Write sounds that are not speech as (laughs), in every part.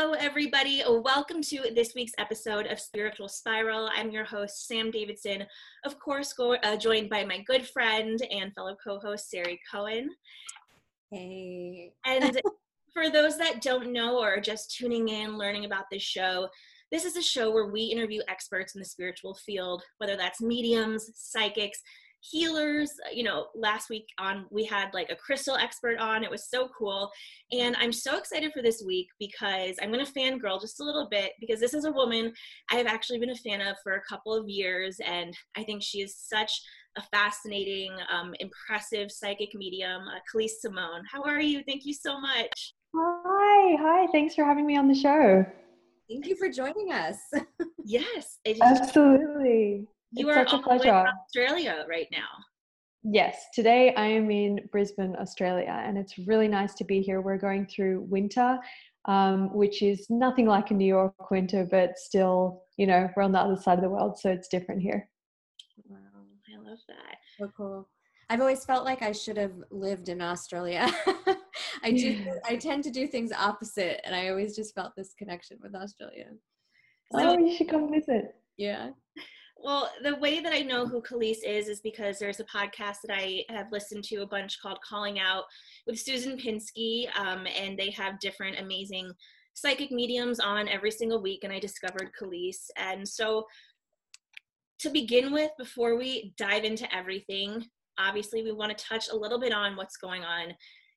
Hello, everybody. Welcome to this week's episode of Spiritual Spiral. I'm your host, Sam Davidson, of course, go, uh, joined by my good friend and fellow co host, Sari Cohen. Hey. And (laughs) for those that don't know or are just tuning in, learning about this show, this is a show where we interview experts in the spiritual field, whether that's mediums, psychics, healers you know last week on we had like a crystal expert on. It was so cool. And i'm so excited for this week because i'm going to fangirl just a little bit because this is a woman i have actually been a fan of for a couple of years. And i think she is such a fascinating um, impressive psychic medium uh, Calise Simone. How are you? Thank you so much. Hi hi. Thanks for having me on the show. Thank you for joining us. (laughs) Yes absolutely you it's are such a pleasure. Australia right now. Yes, today I am in Brisbane, Australia, and it's really nice to be here. We're going through winter, um, which is nothing like a New York winter, but still, you know, we're on the other side of the world, so it's different here. Wow, I love that. So cool. I've always felt like I should have lived in Australia. (laughs) I do. (laughs) I tend to do things opposite, and I always just felt this connection with Australia. So, oh, you should come visit. Yeah. Well, the way that I know who Calise is is because there's a podcast that I have listened to a bunch called Calling Out with Susan Pinsky, um, and they have different amazing psychic mediums on every single week, and I discovered Calise. And so, to begin with, before we dive into everything, obviously we want to touch a little bit on what's going on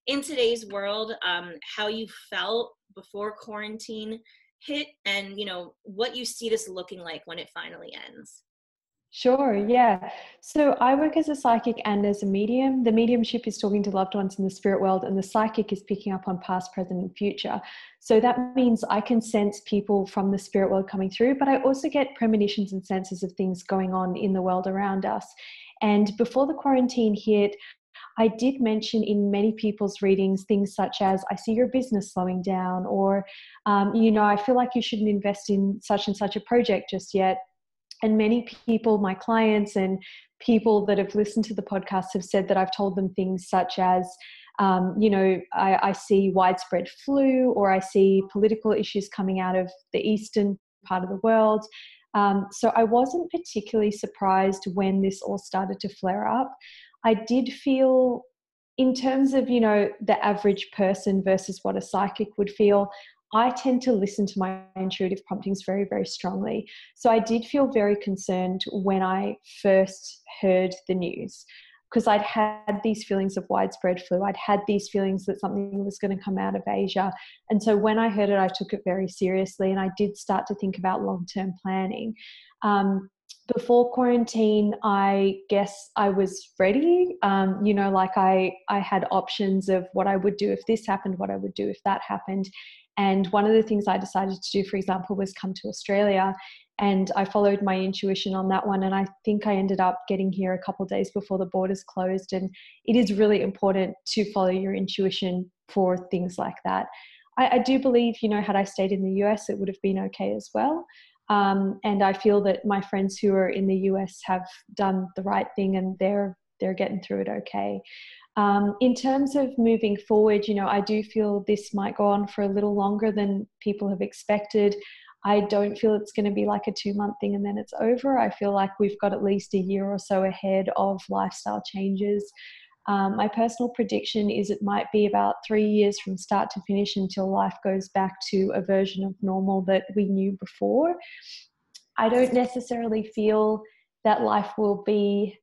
in today's world, um, how you felt before quarantine hit, and you know what you see this looking like when it finally ends. Sure, yeah. So I work as a psychic and as a medium. The mediumship is talking to loved ones in the spirit world, and the psychic is picking up on past, present, and future. So that means I can sense people from the spirit world coming through, but I also get premonitions and senses of things going on in the world around us. And before the quarantine hit, I did mention in many people's readings things such as, I see your business slowing down, or, um, you know, I feel like you shouldn't invest in such and such a project just yet and many people, my clients and people that have listened to the podcast, have said that I've told them things such as, um, you know, I, I, see widespread flu or I see political issues coming out of the eastern part of the world. Um, so I wasn't particularly surprised when this all started to flare up. I did feel, in terms of, you know, the average person versus what a psychic would feel, I tend to listen to my intuitive promptings very, very strongly. So I did feel very concerned when I first heard the news because I'd had these feelings of widespread flu. I'd had these feelings that something was going to come out of Asia. And so when I heard it, I took it very seriously and I did start to think about long term planning. Um, before quarantine i guess i was ready um, you know like i i had options of what i would do if this happened what i would do if that happened and one of the things I decided to do, for example, was come to Australia. And I followed my intuition on that one. And I think I ended up getting here a couple days before the borders closed. And it is really important to follow your intuition for things like that. I, I do believe, you know, had I stayed in the US, it would have been okay as well. Um, and I feel that my friends who are in the US have done the right thing and they're they're getting through it okay. Um, in terms of moving forward, you know, I do feel this might go on for a little longer than people have expected. I don't feel it's going to be like a two month thing and then it's over. I feel like we've got at least a year or so ahead of lifestyle changes. Um, my personal prediction is it might be about three years from start to finish until life goes back to a version of normal that we knew before. I don't necessarily feel that life will be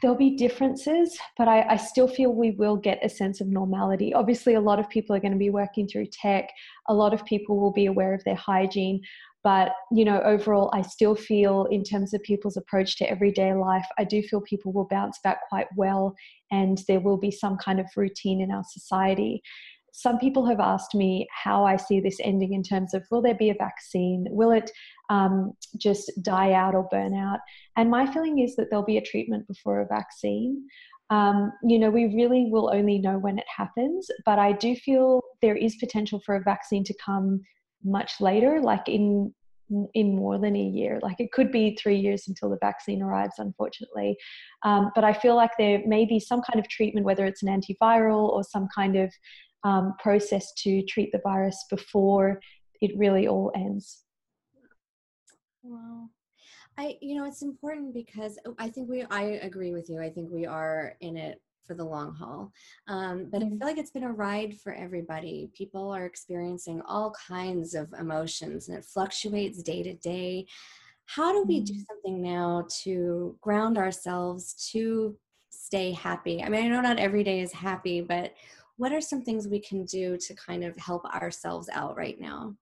there'll be differences, but I, I, still feel we will get a sense of normality. Obviously, a lot of people are going to be working through tech. A lot of people will be aware of their hygiene. But, you know, overall, I still feel in terms of people's approach to everyday life, I do feel people will bounce back quite well and there will be some kind of routine in our society some people have asked me how I see this ending in terms of will there be a vaccine? Will it um, just die out or burn out? And my feeling is that there'll be a treatment before a vaccine. Um, you know, we really will only know when it happens, but I do feel there is potential for a vaccine to come much later, like in in more than a year. Like it could be three years until the vaccine arrives, unfortunately. Um, but I feel like there may be some kind of treatment, whether it's an antiviral or some kind of um, process to treat the virus before it really all ends. Wow. I, you know, it's important because oh, I think we, I agree with you. I think we are in it for the long haul. Um, but I Mm-hmm. feel like it's been a ride for everybody. People are experiencing all kinds of emotions and it fluctuates day to day. How do we do Mhm. something now to ground ourselves to stay happy? I mean, I know not every day is happy, but what are some things we can do to kind of help ourselves out right now?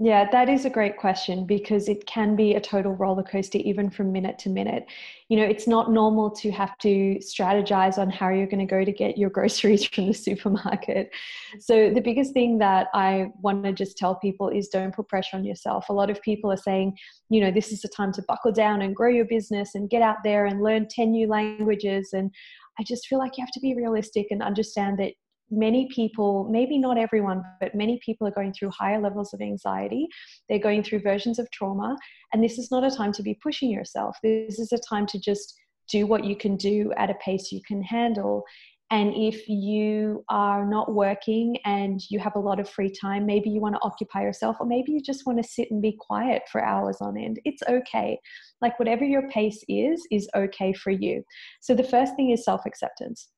Yeah, that is a great question because it can be a total roller coaster, even from minute to minute. You know, it's not normal to have to strategize on how you're going to go to get your (laughs) groceries from the supermarket. So, the biggest thing that I want to just tell people is don't put pressure on yourself. A lot of people are saying, you know, this is the time to buckle down and grow your business and get out there and learn 10 new languages. And I just feel like you have to be realistic and understand that many people, maybe not everyone, but many people are going through higher levels of anxiety. They're going through versions of trauma. And this is not a time to be pushing yourself. This is a time to just do what you can do at a pace you can handle. And if you are not working and you have a lot of free time, maybe you want to occupy yourself, or maybe you just want to sit and be quiet for hours on end. It's okay. Like whatever your pace is, is okay for you. So the first thing is self acceptance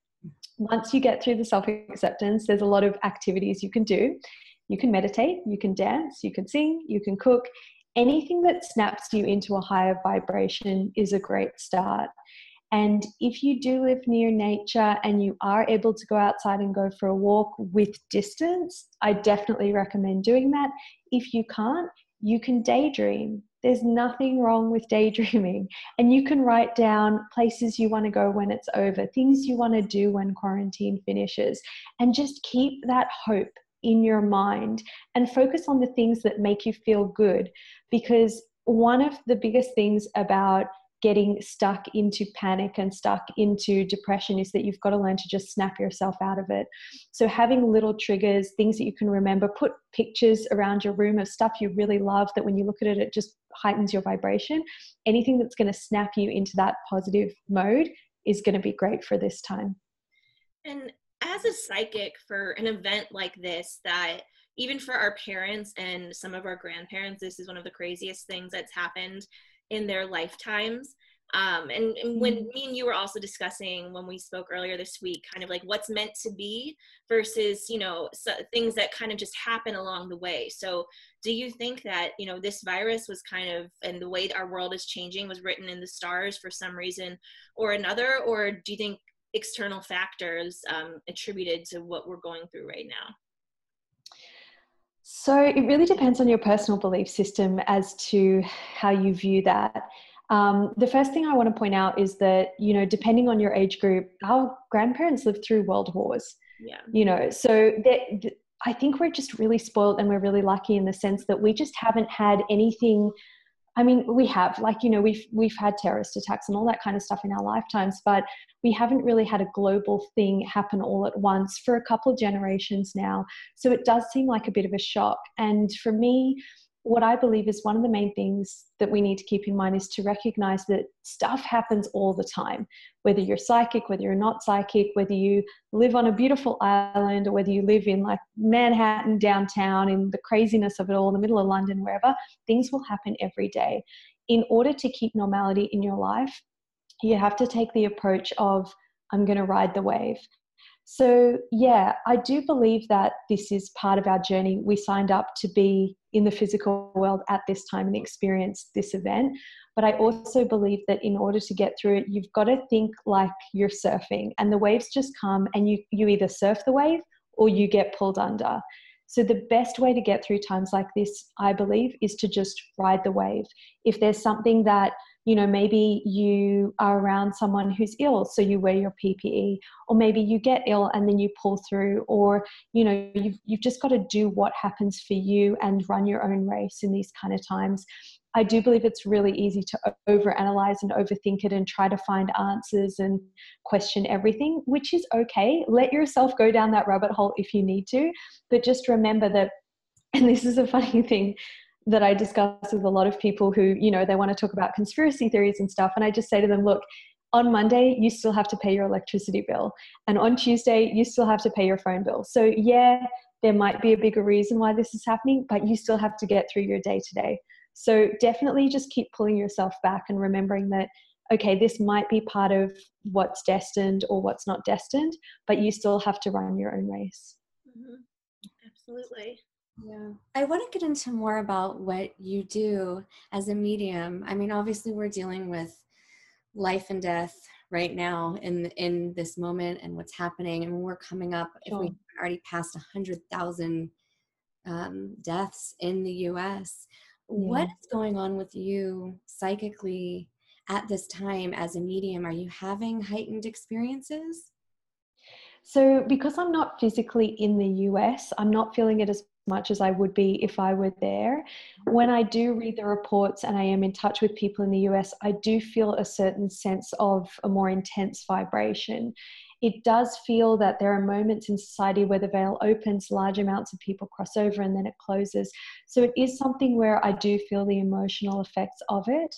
once you get through the self acceptance, there's a lot of activities you can do. You can meditate, you can dance, you can sing, you can cook. Anything that snaps you into a higher vibration is a great start. And if you do live near nature and you are able to go outside and go for a walk with distance, I definitely recommend doing that. If you can't, you can daydream. There's nothing wrong with daydreaming. (laughs) And you can write down places you want to go when it's over, things you want to do when quarantine finishes, and just keep that hope in your mind and focus on the things that make you feel good. Because one of the biggest things about getting stuck into panic and stuck into depression is that you've got to learn to just snap yourself out of it. So, having little triggers, things that you can remember, put pictures around your room of stuff you really love that when you look at it, it just heightens your vibration. Anything that's going to snap you into that positive mode is going to be great for this time. And as a psychic for an event like this, that even for our parents and some of our grandparents, this is one of the craziest things that's happened in their lifetimes. Um, and, and when me and you were also discussing when we spoke earlier this week, kind of like what's meant to be versus, you know, so, things that kind of just happen along the way. So, do you think that, you know, this virus was kind of, and the way our world is changing was written in the stars for some reason or another? Or do you think external factors um, attributed to what we're going through right now? So it really depends on your personal belief system as to how you view that. Um, the first thing I want to point out is that, you know, depending on your age group, our grandparents lived through world wars, Yeah. you know, so that, I think we're just really spoiled and we're really lucky in the sense that we just haven't had anything. I mean, we have, like, you know, we've we've had terrorist attacks and all that kind of stuff in our lifetimes, but we haven't really had a global thing happen all at once for a couple of generations now. So it does seem like a bit of a shock. And for me, what I believe is one of the main things that we need to keep in mind is to recognize that stuff happens all the time. Whether you're psychic, whether you're not psychic, whether you live on a beautiful island, or whether you live in like Manhattan downtown in the craziness of it all in the middle of London, wherever, things will happen every day. In order to keep normality in your life, you have to take the approach of, I'm going to ride the wave. So, yeah, I do believe that this is part of our journey. We signed up to be in the physical world at this time and experience this event. But I also believe that in order to get through it, you've got to think like you're surfing and the waves just come and you, you either surf the wave or you get pulled under. So, the best way to get through times like this, I believe, is to just ride the wave. If there's something that you know maybe you are around someone who's ill so you wear your ppe or maybe you get ill and then you pull through or you know you've, you've just got to do what happens for you and run your own race in these kind of times. I do believe it's really easy to overanalyze and overthink it and try to find answers and question everything which is okay. Let yourself go down that rabbit hole if you need to but just remember that (laughs) and this is a funny thing that I discuss with a lot of people who, you know, they want to talk about conspiracy theories and stuff. And I just say to them, look, on Monday, you still have to pay your electricity bill. And on Tuesday, you still have to pay your phone bill. So, yeah, there might be a bigger reason why this is happening, but you still have to get through your day to day. So, definitely just keep pulling yourself back and remembering that, okay, this might be part of what's destined or what's not destined, but you still have to run your own race. Mm-hmm. Absolutely. Yeah. I want to get into more about what you do as a medium. I mean, obviously, we're dealing with life and death right now in in this moment and what's happening and we're coming up sure. if we already passed 100,000 um, deaths in the US yeah. what's going on with you psychically at this time as a medium are you having heightened experiences so because I'm not physically in the US I'm not feeling it as much as I would be if I were there. When I do read the reports and I am in touch with people in the US, I do feel a certain sense of a more intense vibration. It does feel that there are moments in society where the veil opens, large amounts of people cross over, and then it closes. So it is something where I do feel the emotional effects of it.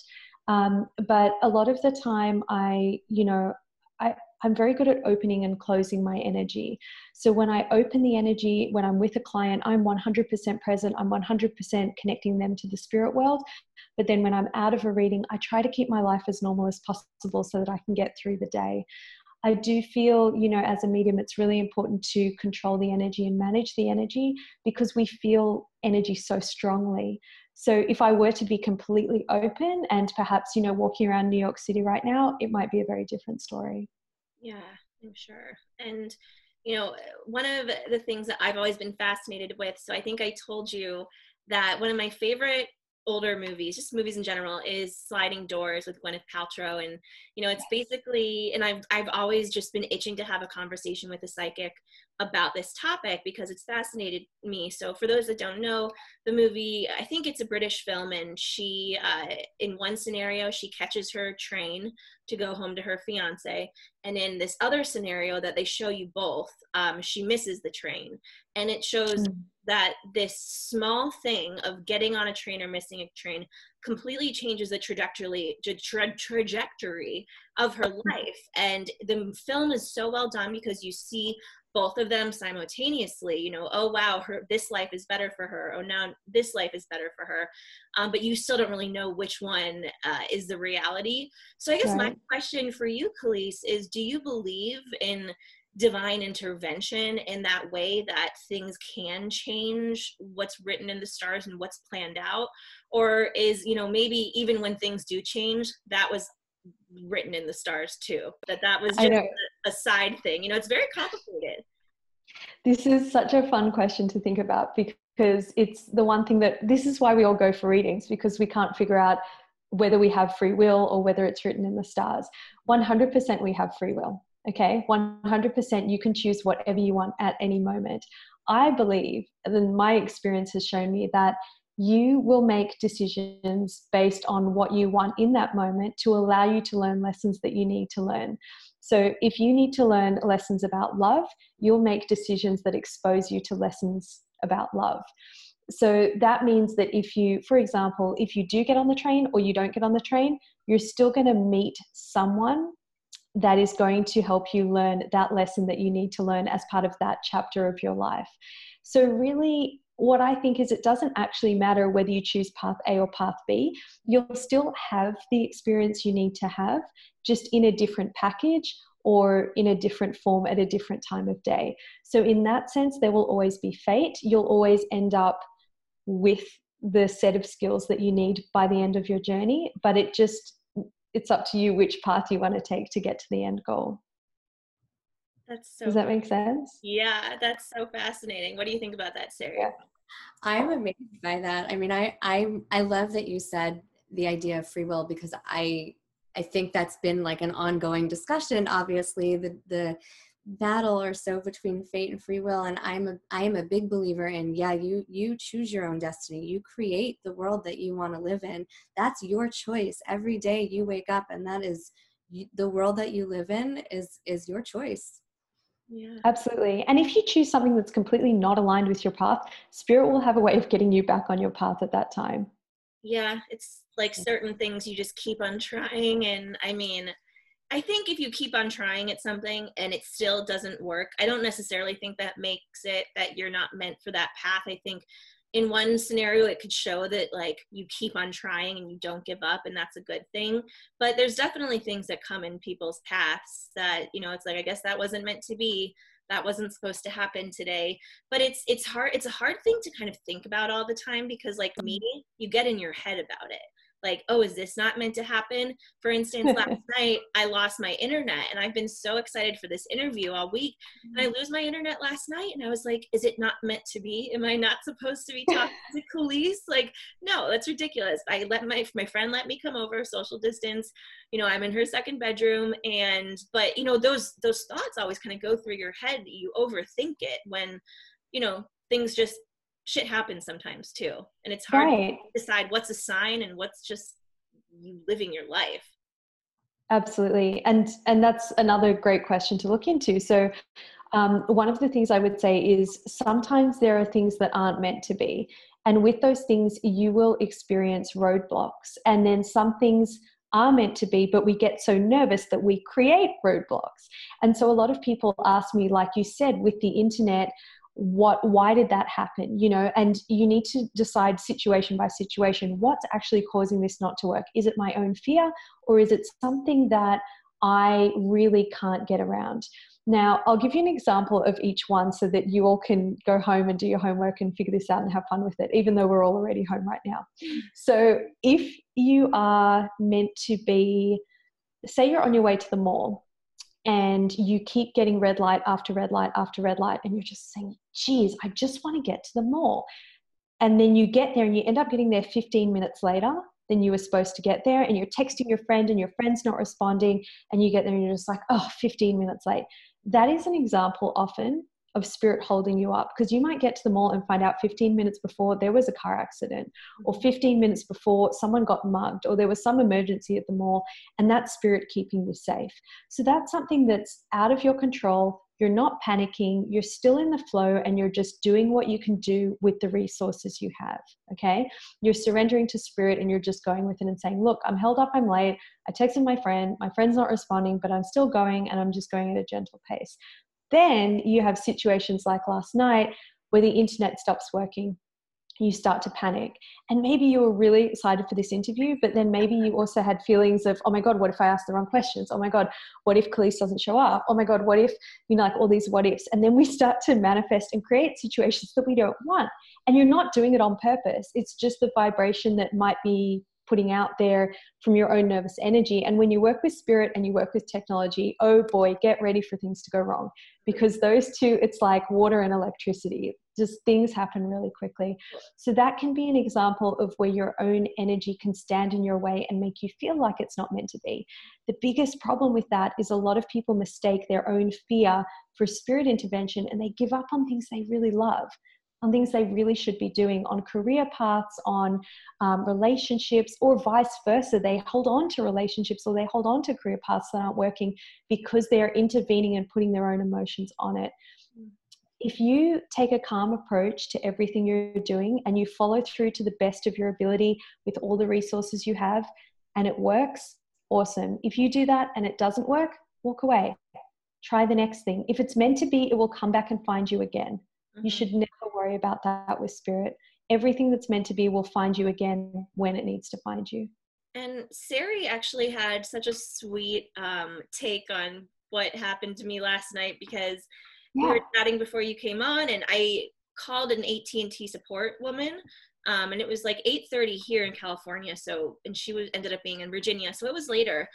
Um, but a lot of the time, I, you know, I, I'm very good at opening and closing my energy. So when I open the energy, when I'm with a client, I'm 100% present, I'm 100% connecting them to the spirit world. But then when I'm out of a reading, I try to keep my life as normal as possible so that I can get through the day. I do feel, you know, as a medium, it's really important to control the energy and manage the energy because we feel energy so strongly. So if I were to be completely open and perhaps, you know, walking around New York City right now, it might be a very different story. Yeah, I'm sure. And, you know, one of the things that I've always been fascinated with, so I think I told you that one of my favorite older movies, just movies in general, is Sliding Doors with Gwyneth Paltrow. And, you know, it's basically, and I've, I've always just been itching to have a conversation with a psychic about this topic because it's fascinated me. So, for those that don't know, the movie, I think it's a British film, and she, uh, in one scenario, she catches her train to go home to her fiance. And in this other scenario that they show you both, um, she misses the train. And it shows mm. That this small thing of getting on a train or missing a train completely changes the trajectory tra- trajectory of her life. And the film is so well done because you see both of them simultaneously you know oh wow her this life is better for her. Oh now this life is better for her. Um, but you still don't really know which one uh, is the reality. So i guess right. my question for you Khalees, is do you believe in divine intervention in that way that things can change what's written in the stars and what's planned out? Or is you know maybe even when things do change that was written in the stars too that that was just a, a side thing you know it's very complicated. This is such a fun question to think about because it's the one thing that this is why we all go for readings because we can't figure out whether we have free will or whether it's written in the stars. 100% we have free will okay 100% you can choose whatever you want at any moment i believe and my experience has shown me that you will make decisions based on what you want in that moment to allow you to learn lessons that you need to learn. So, if you need to learn lessons about love, you'll make decisions that expose you to lessons about love. So, that means that if you, for example, if you do get on the train or you don't get on the train, you're still going to meet someone that is going to help you learn that lesson that you need to learn as part of that chapter of your life. So, really, what I think is it doesn't actually matter whether you choose path A or path B. You'll still have the experience you need to have, just in a different package or in a different form at a different time of day. So, in that sense, there will always be fate. You'll always end up with the set of skills that you need by the end of your journey, but it just it's up to you which path you want to take to get to the end goal. That's so. Does that make sense? Yeah, that's so fascinating. What do you think about that, Sarah? Yeah. I'm amazed by that. I mean, I I I love that you said the idea of free will because I I think that's been like an ongoing discussion. Obviously, the the battle or so between fate and free will and i'm a i am a big believer in yeah you you choose your own destiny you create the world that you want to live in that's your choice every day you wake up and that is the world that you live in is is your choice yeah. Absolutely. And if you choose something that's completely not aligned with your path, spirit will have a way of getting you back on your path at that time. Yeah, it's like certain things you just keep on trying. And I mean, I think if you keep on trying at something and it still doesn't work, I don't necessarily think that makes it that you're not meant for that path. I think in one scenario it could show that like you keep on trying and you don't give up and that's a good thing. But there's definitely things that come in people's paths that you know it's like i guess that wasn't meant to be. That wasn't supposed to happen today. But it's it's hard it's a hard thing to kind of think about all the time because like me you get in your head about it like, oh, is this not meant to happen? For instance, last (laughs) night I lost my internet and I've been so excited for this interview all week. And I mm-hmm. lose my internet last night and I was like, is it not meant to be? Am I not supposed to be talking (laughs) to Khalees? Like, no, that's ridiculous. I let my my friend let me come over, social distance. You know, I'm in her second bedroom and but you know, those those thoughts always kind of go through your head. You overthink it when, you know, things just shit happens sometimes too and it's hard right. to decide what's a sign and what's just you living your life absolutely and and that's another great question to look into so um, one of the things i would say is sometimes there are things that aren't meant to be and with those things you will experience roadblocks and then some things are meant to be, but we get so nervous that we create roadblocks. And so a lot of people ask me, like you said, with the internet, what why did that happen you know and you need to decide situation by situation what's actually causing this not to work? Is it my own fear or is it something that i really can't get around? Now i'll give you an example of each one so that you all can go home and do your homework and figure this out and have fun with it even though we're all already home right now. So if you are meant to be say you're on your way to the mall and you keep getting red light after red light after red light and you're just saying geez i just want to get to the mall. And then you get there and you end up getting there 15 minutes later than you were supposed to get there and you're texting your friend and your friend's not responding and you get there and you're just like oh 15 minutes late. That is an example often of spirit holding you up because you might get to the mall and find out 15 minutes before there was a car accident or mm-hmm. 15 minutes before someone got mugged or there was some emergency at the mall and that spirit keeping you safe. So that's something that's out of your control. You're not panicking. You're still in the flow and you're just doing what you can do with the resources you have okay? You're surrendering to spirit and you're just going with it and saying look i'm held up. I'm late. I texted my friend. My friend's not responding but i'm still going and i'm just going at a gentle pace then you have situations like last night where the internet stops working. You start to panic. And maybe you were really excited for this interview, but then maybe you also had feelings of, oh my God, what if I ask the wrong questions? Oh my God, what if Khalees doesn't show up? Oh my God, what if, you know, like all these what ifs? And then we start to manifest and create situations that we don't want. And you're not doing it on purpose. It's just the vibration that might be putting out there from your own nervous energy. And when you work with spirit and you work with technology, oh boy, get ready for things to go wrong because those two, it's like water and electricity. Just things happen really quickly. So that can be an example of where your own energy can stand in your way and make you feel like it's not meant to be. The biggest problem with that is a lot of people mistake their own fear for spirit intervention and they give up on things they really love on things they really should be doing on career paths, on um, relationships, or vice versa. They hold on to relationships or they hold on to career paths that aren't working because they are intervening and putting their own emotions on it. If you take a calm approach to everything you're doing and you follow through to the best of your ability with all the resources you have and it works, awesome. If you do that and it doesn't work, walk away. Try the next thing. If it's meant to be, it will come back and find you again. Mm-hmm. You should never worry about that with spirit. Everything that's meant to be will find you again when it needs to find you. And Sari actually had such a sweet um, take on what happened to me last night because yeah. we were chatting before you came on, and I called an AT&T support woman um, and it was like 8.30 here in california so and she was ended up being in virginia so it was later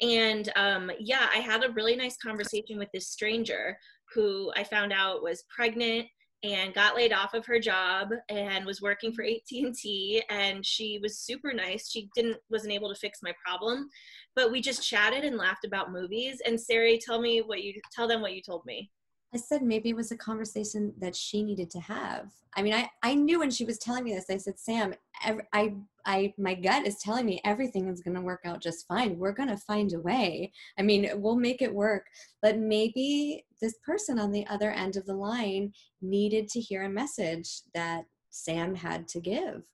and um, yeah i had a really nice conversation with this stranger who i found out was pregnant and got laid off of her job and was working for AT&T and she was super nice. She didn't wasn't able to fix my problem, but we just chatted and laughed about movies and Sari, tell me what you tell them what you told me. I said maybe it was a conversation that she needed to have. I mean, I, I knew when she was telling me this, I said, Sam, every, I, I, my gut is telling me everything is going to work out just fine. We're going to find a way. I mean, we'll make it work. But maybe this person on the other end of the line needed to hear a message that Sam had to give.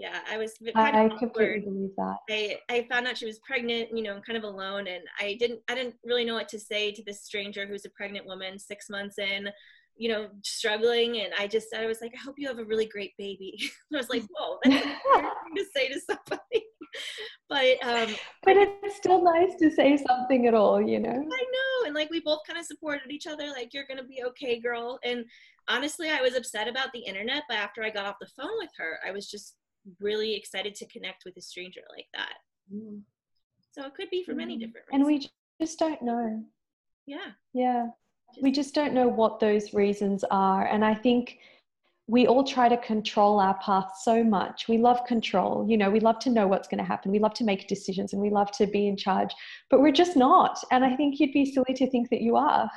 Yeah, I was I completely believe that. I, I found out she was pregnant, you know, kind of alone, and I didn't I didn't really know what to say to this stranger who's a pregnant woman, six months in, you know, struggling, and I just I was like, I hope you have a really great baby. (laughs) I was like, whoa, that's to say to somebody. (laughs) but um, but it's still nice to say something at all, you know. I know, and like we both kind of supported each other, like you're gonna be okay, girl, and honestly, I was upset about the internet, but after I got off the phone with her, I was just really excited to connect with a stranger like that. Mm. So it could be for many mm. different reasons. And we just don't know. Yeah. Yeah. Just we just don't know what those reasons are. And I think we all try to control our path so much. We love control. You know, we love to know what's going to happen. We love to make decisions and we love to be in charge, but we're just not. And I think you'd be silly to think that you are.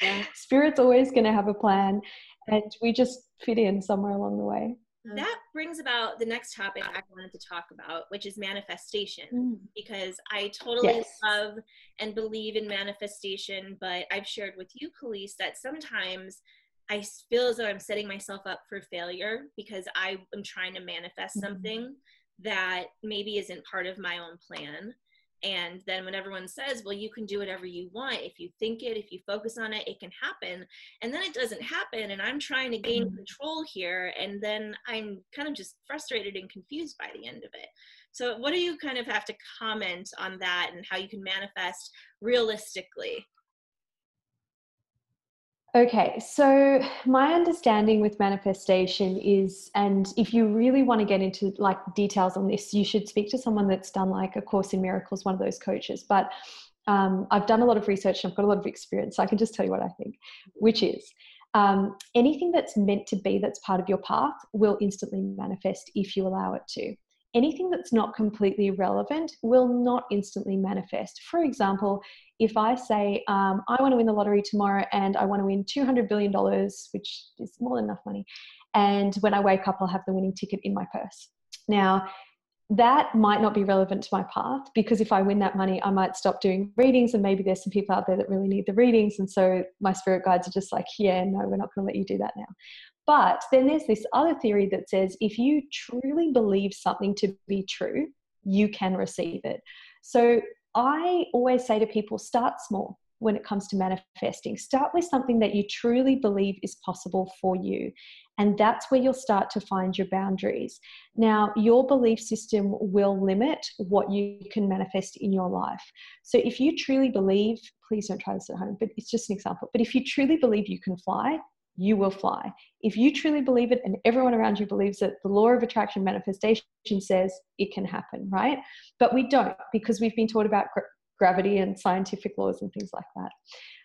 Yeah. (laughs) Spirit's always going to have a plan, and we just fit in somewhere along the way. That brings about the next topic I wanted to talk about, which is manifestation, mm. because I totally yes. love and believe in manifestation. But I've shared with you, Khalees, that sometimes I feel as though I'm setting myself up for failure because I am trying to manifest mm-hmm. something that maybe isn't part of my own plan. And then when everyone says, well, you can do whatever you want, if you think it, if you focus on it, it can happen. And then it doesn't happen. And I'm trying to gain mm-hmm. control here. And then I'm kind of just frustrated and confused by the end of it. So, what do you kind of have to comment on that and how you can manifest realistically? Okay, so my understanding with manifestation is, and if you really want to get into like details on this, you should speak to someone that's done like a course in miracles, one of those coaches. But um, I've done a lot of research and I've got a lot of experience, so I can just tell you what I think, which is um, anything that's meant to be that's part of your path will instantly manifest if you allow it to anything that's not completely relevant will not instantly manifest. For example, if I say, um, I want to win the lottery tomorrow and I want to win $200 billion, which is more than enough money, and when I wake up, I'll have the winning ticket in my purse. Now, that might not be relevant to my path because if I win that money, I might stop doing readings, and maybe there's some people out there that really need the readings. And so my spirit guides are just like, yeah, no, we're not going to let you do that now. But then there's this other theory that says if you truly believe something to be true, you can receive it. So I always say to people start small when it comes to manifesting. Start with something that you truly believe is possible for you. And that's where you'll start to find your boundaries. Now, your belief system will limit what you can manifest in your life. So, if you truly believe, please don't try this at home, but it's just an example. But if you truly believe you can fly, you will fly. If you truly believe it and everyone around you believes it, the law of attraction manifestation says it can happen, right? But we don't because we've been taught about gravity and scientific laws and things like that.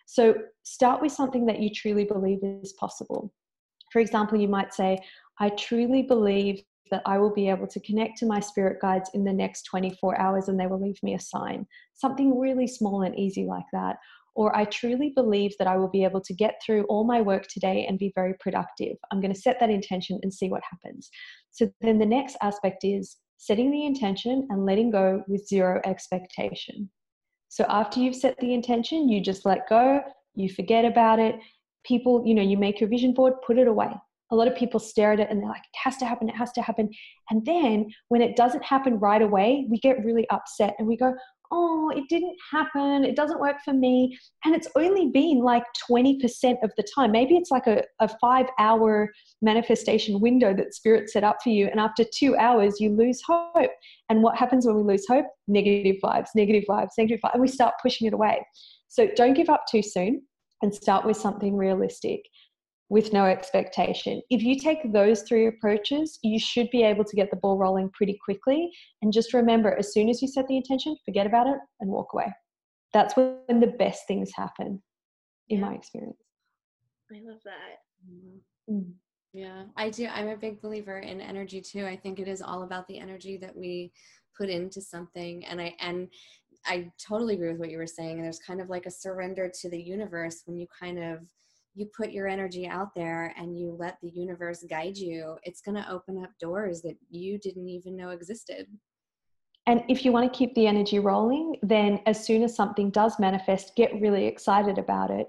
So start with something that you truly believe is possible. For example, you might say, I truly believe that I will be able to connect to my spirit guides in the next 24 hours and they will leave me a sign. Something really small and easy like that or I truly believe that I will be able to get through all my work today and be very productive. I'm going to set that intention and see what happens. So then the next aspect is setting the intention and letting go with zero expectation. So after you've set the intention, you just let go, you forget about it. People, you know, you make your vision board, put it away. A lot of people stare at it and they're like, it has to happen, it has to happen. And then when it doesn't happen right away, we get really upset and we go, oh, it didn't happen, it doesn't work for me. And it's only been like 20% of the time. Maybe it's like a, a five hour manifestation window that spirit set up for you. And after two hours, you lose hope. And what happens when we lose hope? Negative vibes, negative vibes, negative vibes. And we start pushing it away. So don't give up too soon and start with something realistic with no expectation. If you take those three approaches, you should be able to get the ball rolling pretty quickly. And just remember, as soon as you set the intention, forget about it and walk away. That's when the best things happen, in yeah. my experience. I love that. Mm-hmm. Mm. Yeah, I do. I'm a big believer in energy too. I think it is all about the energy that we put into something. And I, and I totally agree with what you were saying. And there's kind of like a surrender to the universe when you kind of you put your energy out there and you let the universe guide you, it's going to open up doors that you didn't even know existed. And if you want to keep the energy rolling, then as soon as something does manifest, get really excited about it.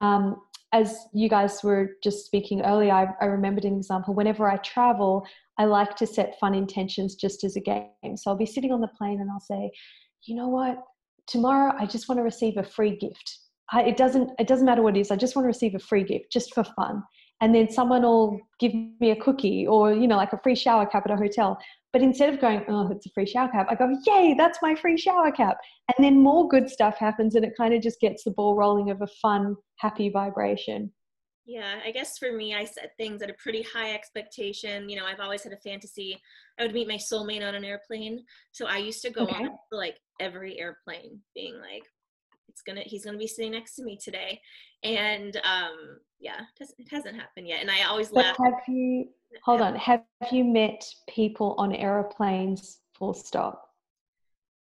Um, as you guys were just speaking earlier, I, I remembered an example. Whenever I travel, I like to set fun intentions just as a game. So I'll be sitting on the plane and I'll say, you know what? Tomorrow I just want to receive a free gift. I, it doesn't it doesn't matter what it is. I just want to receive a free gift just for fun. And then someone will give me a cookie or you know like a free shower cap at a hotel. But instead of going, oh, it's a free shower cap, I go, yay, that's my free shower cap. And then more good stuff happens and it kind of just gets the ball rolling of a fun, happy vibration. Yeah, I guess for me, I set things at a pretty high expectation. You know, I've always had a fantasy. I would meet my soulmate on an airplane. So I used to go okay. on like every airplane, being like, it's gonna, he's gonna be sitting next to me today. And um, yeah, it hasn't happened yet. And I always but laugh. Have you, hold on, have you met people on airplanes full stop?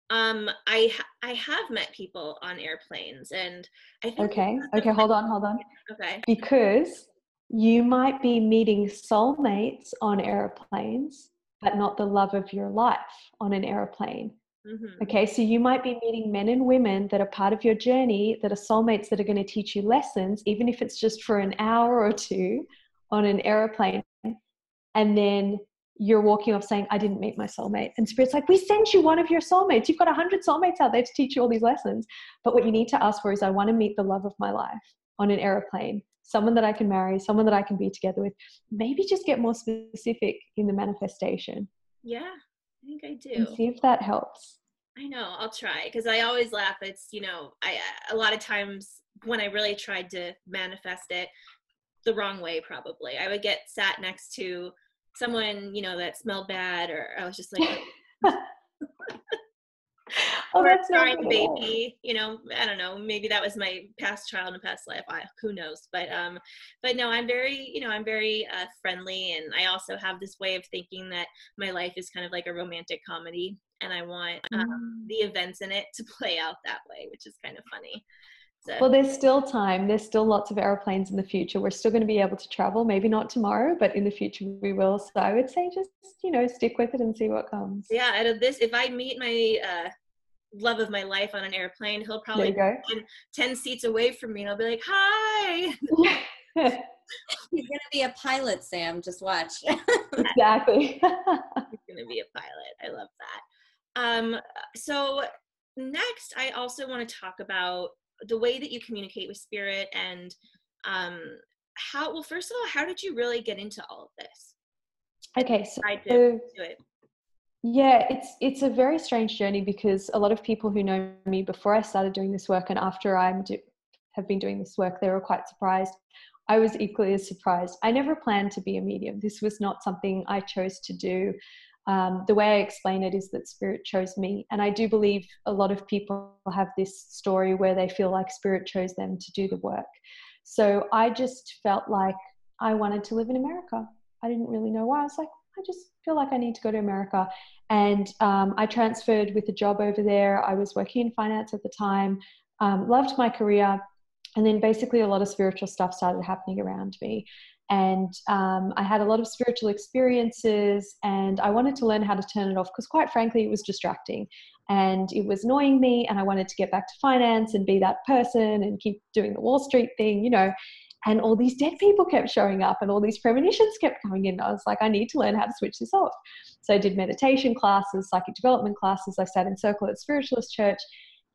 Um, I I have met people on airplanes, and I think. Okay. Okay. Hold on. Hold on. (laughs) Okay. Because you might be meeting soulmates on airplanes, but not the love of your life on an airplane. Mm-hmm. Okay, so you might be meeting men and women that are part of your journey, that are soulmates that are going to teach you lessons, even if it's just for an hour or two on an airplane. And then you're walking off saying, I didn't meet my soulmate. And Spirit's like, We sent you one of your soulmates. You've got a hundred soulmates out there to teach you all these lessons. But what you need to ask for is, I want to meet the love of my life on an aeroplane, someone that I can marry, someone that I can be together with. Maybe just get more specific in the manifestation. Yeah, I think I do. And see if that helps. I know, I'll try because I always laugh. It's, you know, I, a lot of times when I really tried to manifest it the wrong way, probably, I would get sat next to someone you know that smelled bad or i was just like (laughs) (laughs) (laughs) oh that's crying baby you know i don't know maybe that was my past child and past life I, who knows but um but no i'm very you know i'm very uh, friendly and i also have this way of thinking that my life is kind of like a romantic comedy and i want um, mm. the events in it to play out that way which is kind of funny so. Well, there's still time. There's still lots of airplanes in the future. We're still going to be able to travel. Maybe not tomorrow, but in the future we will. So I would say just you know stick with it and see what comes. Yeah, out of this, if I meet my uh, love of my life on an airplane, he'll probably be 10, 10 seats away from me, and I'll be like, "Hi." (laughs) He's gonna be a pilot, Sam. Just watch. (laughs) exactly. (laughs) He's gonna be a pilot. I love that. Um, so next, I also want to talk about the way that you communicate with spirit and um, how well first of all how did you really get into all of this okay so I did do it? Yeah it's it's a very strange journey because a lot of people who know me before i started doing this work and after i'm do, have been doing this work they were quite surprised i was equally as surprised i never planned to be a medium this was not something i chose to do um, the way I explain it is that spirit chose me. And I do believe a lot of people have this story where they feel like spirit chose them to do the work. So I just felt like I wanted to live in America. I didn't really know why. I was like, I just feel like I need to go to America. And um, I transferred with a job over there. I was working in finance at the time, um, loved my career. And then basically, a lot of spiritual stuff started happening around me and um, I had a lot of spiritual experiences, and I wanted to learn how to turn it off because, quite frankly, it was distracting and it was annoying me. And I wanted to get back to finance and be that person and keep doing the Wall Street thing, you know. And all these dead people kept showing up, and all these premonitions kept coming in. I was like, I need to learn how to switch this off. So I did meditation classes, psychic development classes. I sat in circle at Spiritualist Church,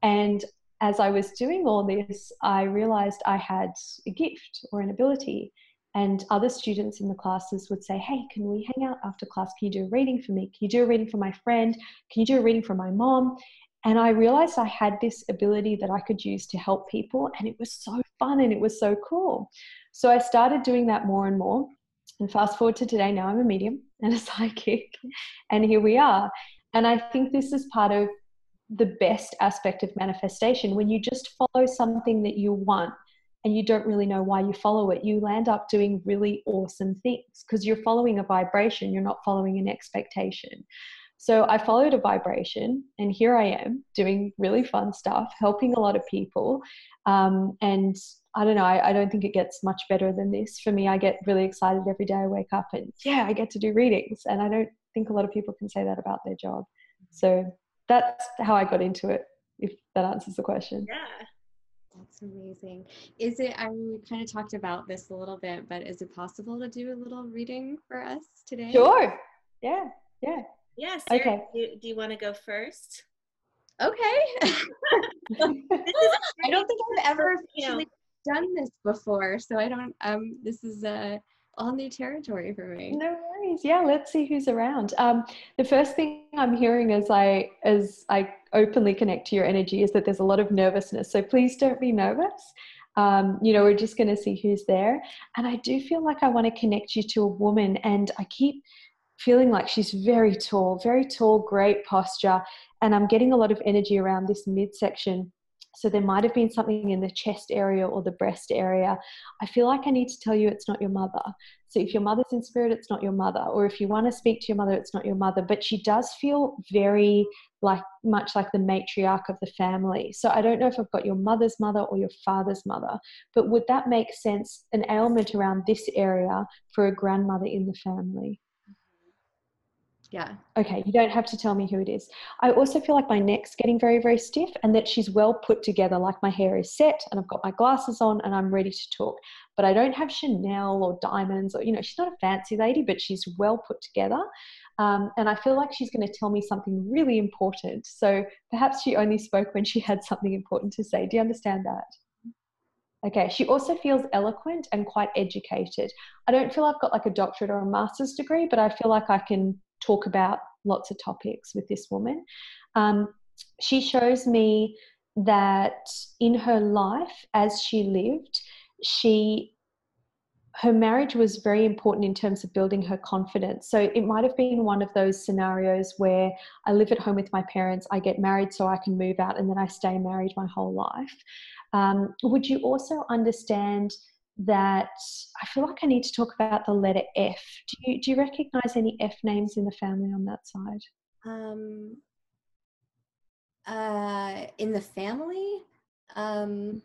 and as I was doing all this, I realized I had a gift or an ability and other students in the classes would say, Hey, can we hang out after class? Can you do a reading for me? Can you do a reading for my friend? Can you do a reading for my mom? And I realized I had this ability that I could use to help people, and it was so fun and it was so cool. So I started doing that more and more. And fast forward to today, now I'm a medium (laughs) and a psychic, and here we are. And I think this is part of the best aspect of manifestation when you just follow something that you want and you don't really know why you follow it, you land up doing really awesome things because you're following a vibration, you're not following an expectation. So I followed a vibration, and here I am doing really fun stuff, helping a lot of people. Um, and I don't know, I, I don't think it gets much better than this. For me, I get really excited every day I wake up and yeah, I get to do readings. And I don't think a lot of people can say that about their job. So that's how I got into it, if that answers the question. Yeah. That's amazing. Is it, I mean, we kind of talked about this a little bit, but is it possible to do a little reading for us today? Sure. Yeah. Yeah. Yes. Okay. Do, do you want to go first? Okay. (laughs) I don't think I've ever You know. actually done this before, so I don't, um, this is uh, all new territory for me. No worries. Yeah, let's see who's around. Um, the first thing I'm hearing as I as I openly connect to your energy is that there's a lot of nervousness. So please don't be nervous. Um, you know, we're just going to see who's there. And I do feel like I want to connect you to a woman, and I keep feeling like she's very tall, very tall, great posture, and I'm getting a lot of energy around this midsection. So there might have been something in the chest area or the breast area. I feel like I need to tell you it's not your mother. So if your mother's in spirit, it's not your mother. Or if you want to speak to your mother, it's not your mother. But she does feel very like much like the matriarch of the family. So I don't know if I've got your mother's mother or your father's mother, but would that make sense? An ailment around this area for a grandmother in the family? Yeah. Okay, you don't have to tell me who it is. I also feel like my neck's getting very, very stiff and that she's well put together, like my hair is set and I've got my glasses on and I'm ready to talk. But I don't have Chanel or diamonds or, you know, she's not a fancy lady, but she's well put together. Um, and I feel like she's going to tell me something really important. So perhaps she only spoke when she had something important to say. Do you understand that? Okay, she also feels eloquent and quite educated. I don't feel I've got like a doctorate or a master's degree, but I feel like I can talk about lots of topics with this woman. Um, she shows me that in her life, as she lived, she her marriage was very important in terms of building her confidence. So it might have been one of those scenarios where I live at home with my parents, I get married so I can move out, and then I stay married my whole life. Um, would you also understand that I feel like I need to talk about the letter F? Do you do you recognize any F names in the family on that side? Um, uh, in the family, um,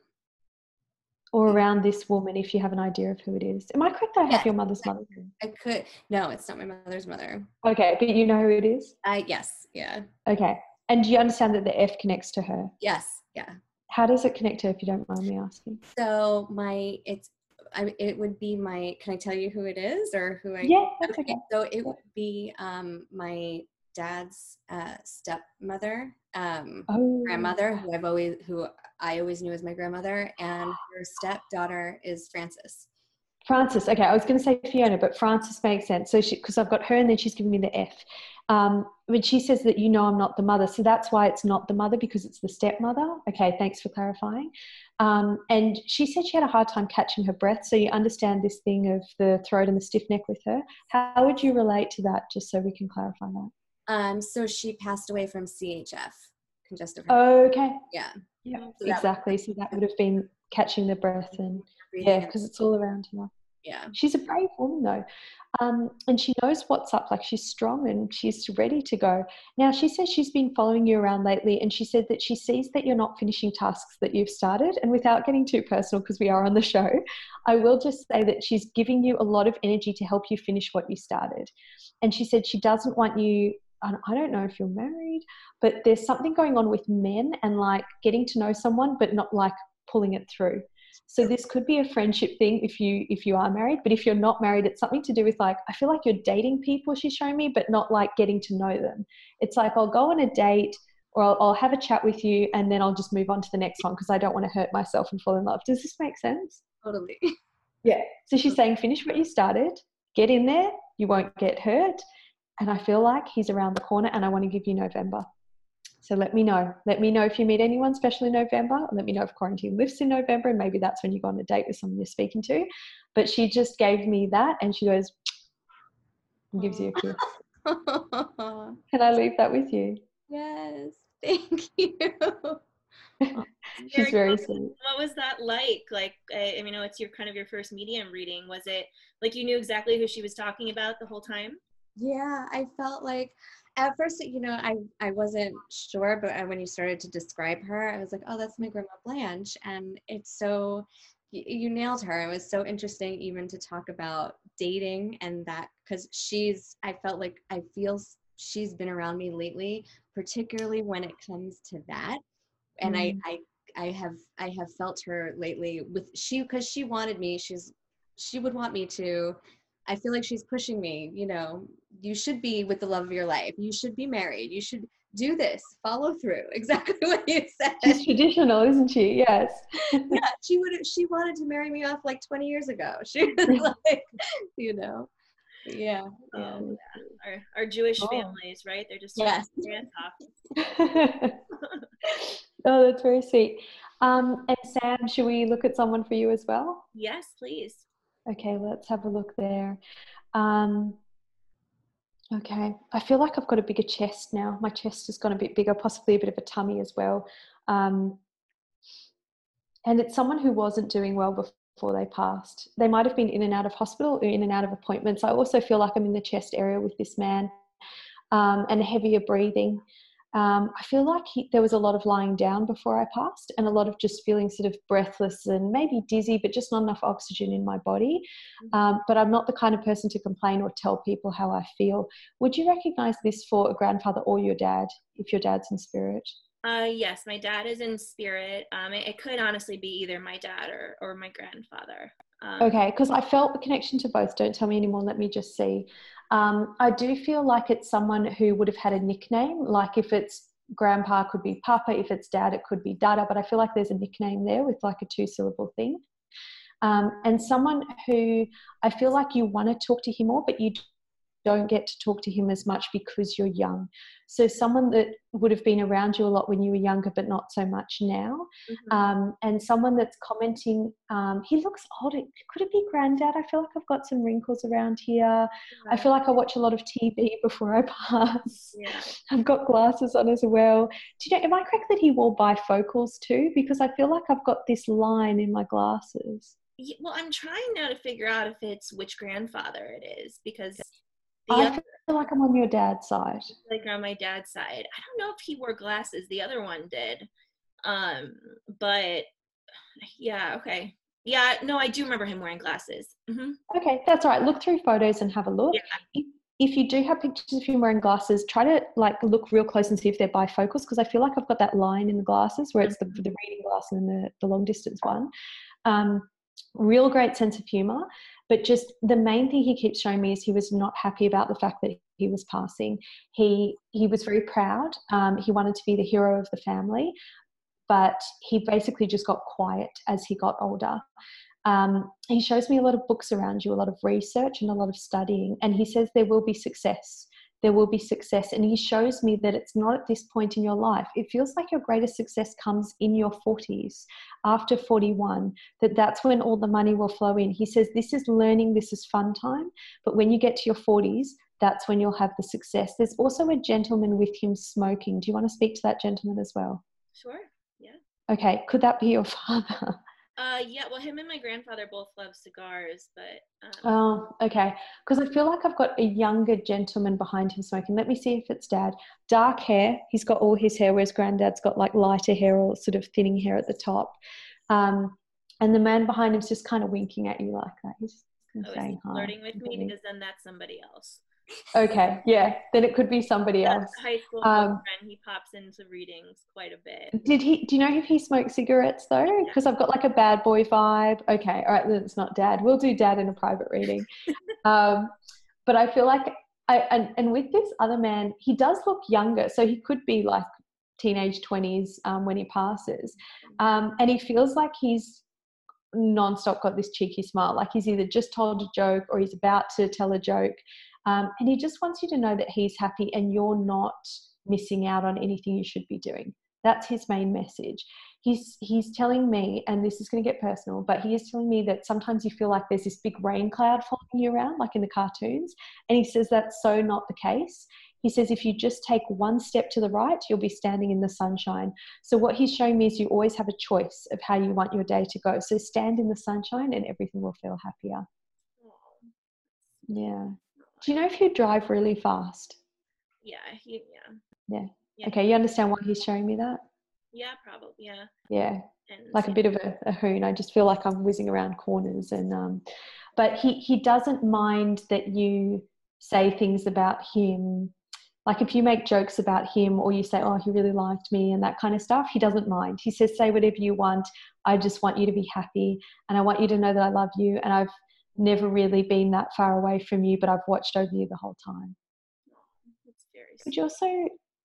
Or around this woman, if you have an idea of who it is. Am I correct that I have your mother's mother? I could, no, it's not my mother's mother. Okay, but you know who it is? Uh, yes, yeah, Okay. And do you understand that the F connects to her? yes, yeah. How does it connect to her if you don't mind me asking? So my, it's, I, it would be my, can I tell you who it is or who I? Yeah, that's okay. So it would be um, my dad's uh, stepmother, um, Oh, grandmother, who I've always, who I always knew as my grandmother, and her stepdaughter is Frances. Frances. Okay, I was going to say Fiona, but Frances makes sense. So she, because I've got her, and then she's giving me the F. Um, when she says that you know I'm not the mother, so that's why it's not the mother because it's the stepmother. Okay, thanks for clarifying. Um, and she said she had a hard time catching her breath. So you understand this thing of the throat and the stiff neck with her. How would you relate to that, just so we can clarify that? Um, so she passed away from CHF, congestive heart. Okay. Yeah. Yeah, So exactly. So that would have been catching the breath and yeah, because it's all around her. yeah. She's a brave woman though. Um, and she knows what's up. Like she's strong and she's ready to go. Now she says she's been following you around lately, and she said that she sees that you're not finishing tasks that you've started. And without getting too personal, because we are on the show, I will just say that she's giving you a lot of energy to help you finish what you started. And she said she doesn't want you. I I don't know if you're married, but there's something going on with men and like getting to know someone, but not like pulling it through. So this could be a friendship thing if you if you are married, but if you're not married, it's something to do with like I feel like you're dating people. She's showing me, but not like getting to know them. It's like I'll go on a date or I'll, I'll have a chat with you, and then I'll just move on to the next one because I don't want to hurt myself and fall in love. Does this make sense? Totally. Yeah. So she's saying finish what you started, get in there, you won't get hurt, and I feel like he's around the corner, and I want to give you November. So let me know. Let me know if you meet anyone special in November. Let me know if quarantine lifts in November, and maybe that's when you go on a date with someone you're speaking to. But she just gave me that, and she goes, and gives you a kiss. (laughs) Can I leave that with you? yes. (laughs) Thank you. (laughs) She's very cool. sweet. What was that like? Like, I, I mean, I know it's your kind of your first medium reading. Was it like you knew exactly who she was talking about the whole time? Yeah, I felt like at first, you know, I I wasn't sure, but when you started to describe her, I was like, oh, that's my grandma Blanche, and it's so you, you nailed her. It was so interesting even to talk about dating and that because she's I felt like I feel she's been around me lately, particularly when it comes to that, and Mm. I I I have I have felt her lately with she because she wanted me. She's she would want me to. I feel like she's pushing me. You know, you should be with the love of your life. You should be married. You should do this. Follow through. (laughs) Exactly what you said. She's traditional, isn't she? Yes. (laughs) yeah, she would. She wanted to marry me off like 20 years ago. (laughs) She was like, you know, yeah. yeah. Um, our, our Jewish Oh. families, right? They're just Yes. hands oh, that's very sweet. Um, and Sam, should we look at someone for you as well? Yes, please. Okay, let's have a look there. Um, okay, I feel like I've got a bigger chest now. My chest has gone a bit bigger, possibly a bit of a tummy as well. Um, and it's someone who wasn't doing well before they passed. They might have been in and out of hospital or in and out of appointments. I also feel like I'm in the chest area with this man um, and heavier breathing. Um, I feel like he, there was a lot of lying down before I passed and a lot of just feeling sort of breathless and maybe dizzy, but just not enough oxygen in my body. Um, but I'm not the kind of person to complain or tell people how I feel. Would you recognize this for a grandfather or your dad if your dad's in spirit? Uh, yes, my dad is in spirit. Um, it, it could honestly be either my dad or, or my grandfather. Um, Okay, because I felt a connection to both. Don't tell me anymore. Let me just see. Um, I do feel like it's someone who would have had a nickname. Like if it's grandpa, could be Papa. If it's dad, it could be Dada. But I feel like there's a nickname there with like a two syllable thing. Um, and someone who I feel like you want to talk to him more, but you don't get to talk to him as much because you're young. So someone that would have been around you a lot when you were younger, but not so much now mhm. um, and someone that's commenting, um, he looks old. Could it be granddad? I feel like I've got some wrinkles around here. I feel like I watch a lot of TV before I (laughs) pass. Yeah. I've got glasses on as well. Do you know, am I correct that he wore bifocals too? Because I feel like I've got this line in my glasses. Well, I'm trying now to figure out if it's which grandfather it is because the I other, feel like I'm on your dad's side. like on my dad's side, I don't know if he wore glasses. The other one did. Um, but yeah, okay. Yeah, no, I do remember him wearing glasses. hmm Okay, that's all right. Look through photos and have a look. Yeah. If, if you do have pictures of him wearing glasses, try to like look real close and see if they're bifocals because I feel like I've got that line in the glasses where it's the, the reading glass and the, the long distance one. Um, real great sense of humor, but just the main thing he keeps showing me is he was not happy about the fact that he was passing. He he was very proud. Um, he wanted to be the hero of the family, but he basically just got quiet as he got older. Um, he shows me a lot of books around you, a lot of research and a lot of studying. And he says there will be success. There will be success. And he shows me that it's not at this point in your life. It feels like your greatest success comes in your 40s, after 41, that that's when all the money will flow in. He says this is learning, this is fun time. But when you get to your 40s, that's when you'll have the success. There's also a gentleman with him smoking. Do you want to speak to that gentleman as well? Sure. Yeah. Okay, could that be your (laughs) father? Uh, yeah. Well, him and my grandfather both love cigars, but um, Oh, okay. Because I feel like I've got a younger gentleman behind him smoking. Let me see if it's dad. Dark hair. He's got all his hair, whereas granddad's got like lighter hair or sort of thinning hair at the top. Um, and the man behind him's just kind of winking at you like that. He's just kind oh, saying hi. flirting with me because then that's somebody else. Okay, yeah. Then it could be somebody That's else. high school Um, friend. He pops into readings quite a bit. Did he? Do you know if he smokes cigarettes though? Because I've got like a bad boy vibe. Okay, all right, then it's not dad. We'll do dad in a private reading. (laughs) um, but I feel like I and, and with this other man, he does look younger, so he could be like teenage twenties um, when he passes, um, and he feels like he's nonstop got this cheeky smile, like he's either just told a joke or he's about to tell a joke, um, and he just wants you to know that he's happy and you're not missing out on anything you should be doing. That's his main message. He's he's telling me, and this is going to get personal, but he is telling me that sometimes you feel like there's this big rain cloud following you around, like in the cartoons. And he says that's so not the case. He says if you just take one step to the right, you'll be standing in the sunshine. So what he's showing me is you always have a choice of how you want your day to go. So stand in the sunshine, and everything will feel happier. Yeah. Do you know if you drive really fast? Yeah. He, yeah. Yeah. Yeah. Okay, you understand why he's showing me that? Yeah. Probably. Yeah. Yeah. And like a bit of a, a hoon. I just feel like I'm whizzing around corners, and um, but he he doesn't mind that you say things about him Like if you make jokes about him or you say, oh, he really liked me and that kind of stuff, he doesn't mind. He says, say whatever you want. I just want you to be happy and I want you to know that I love you. And I've never really been that far away from you, but I've watched over you the whole time. Could you also,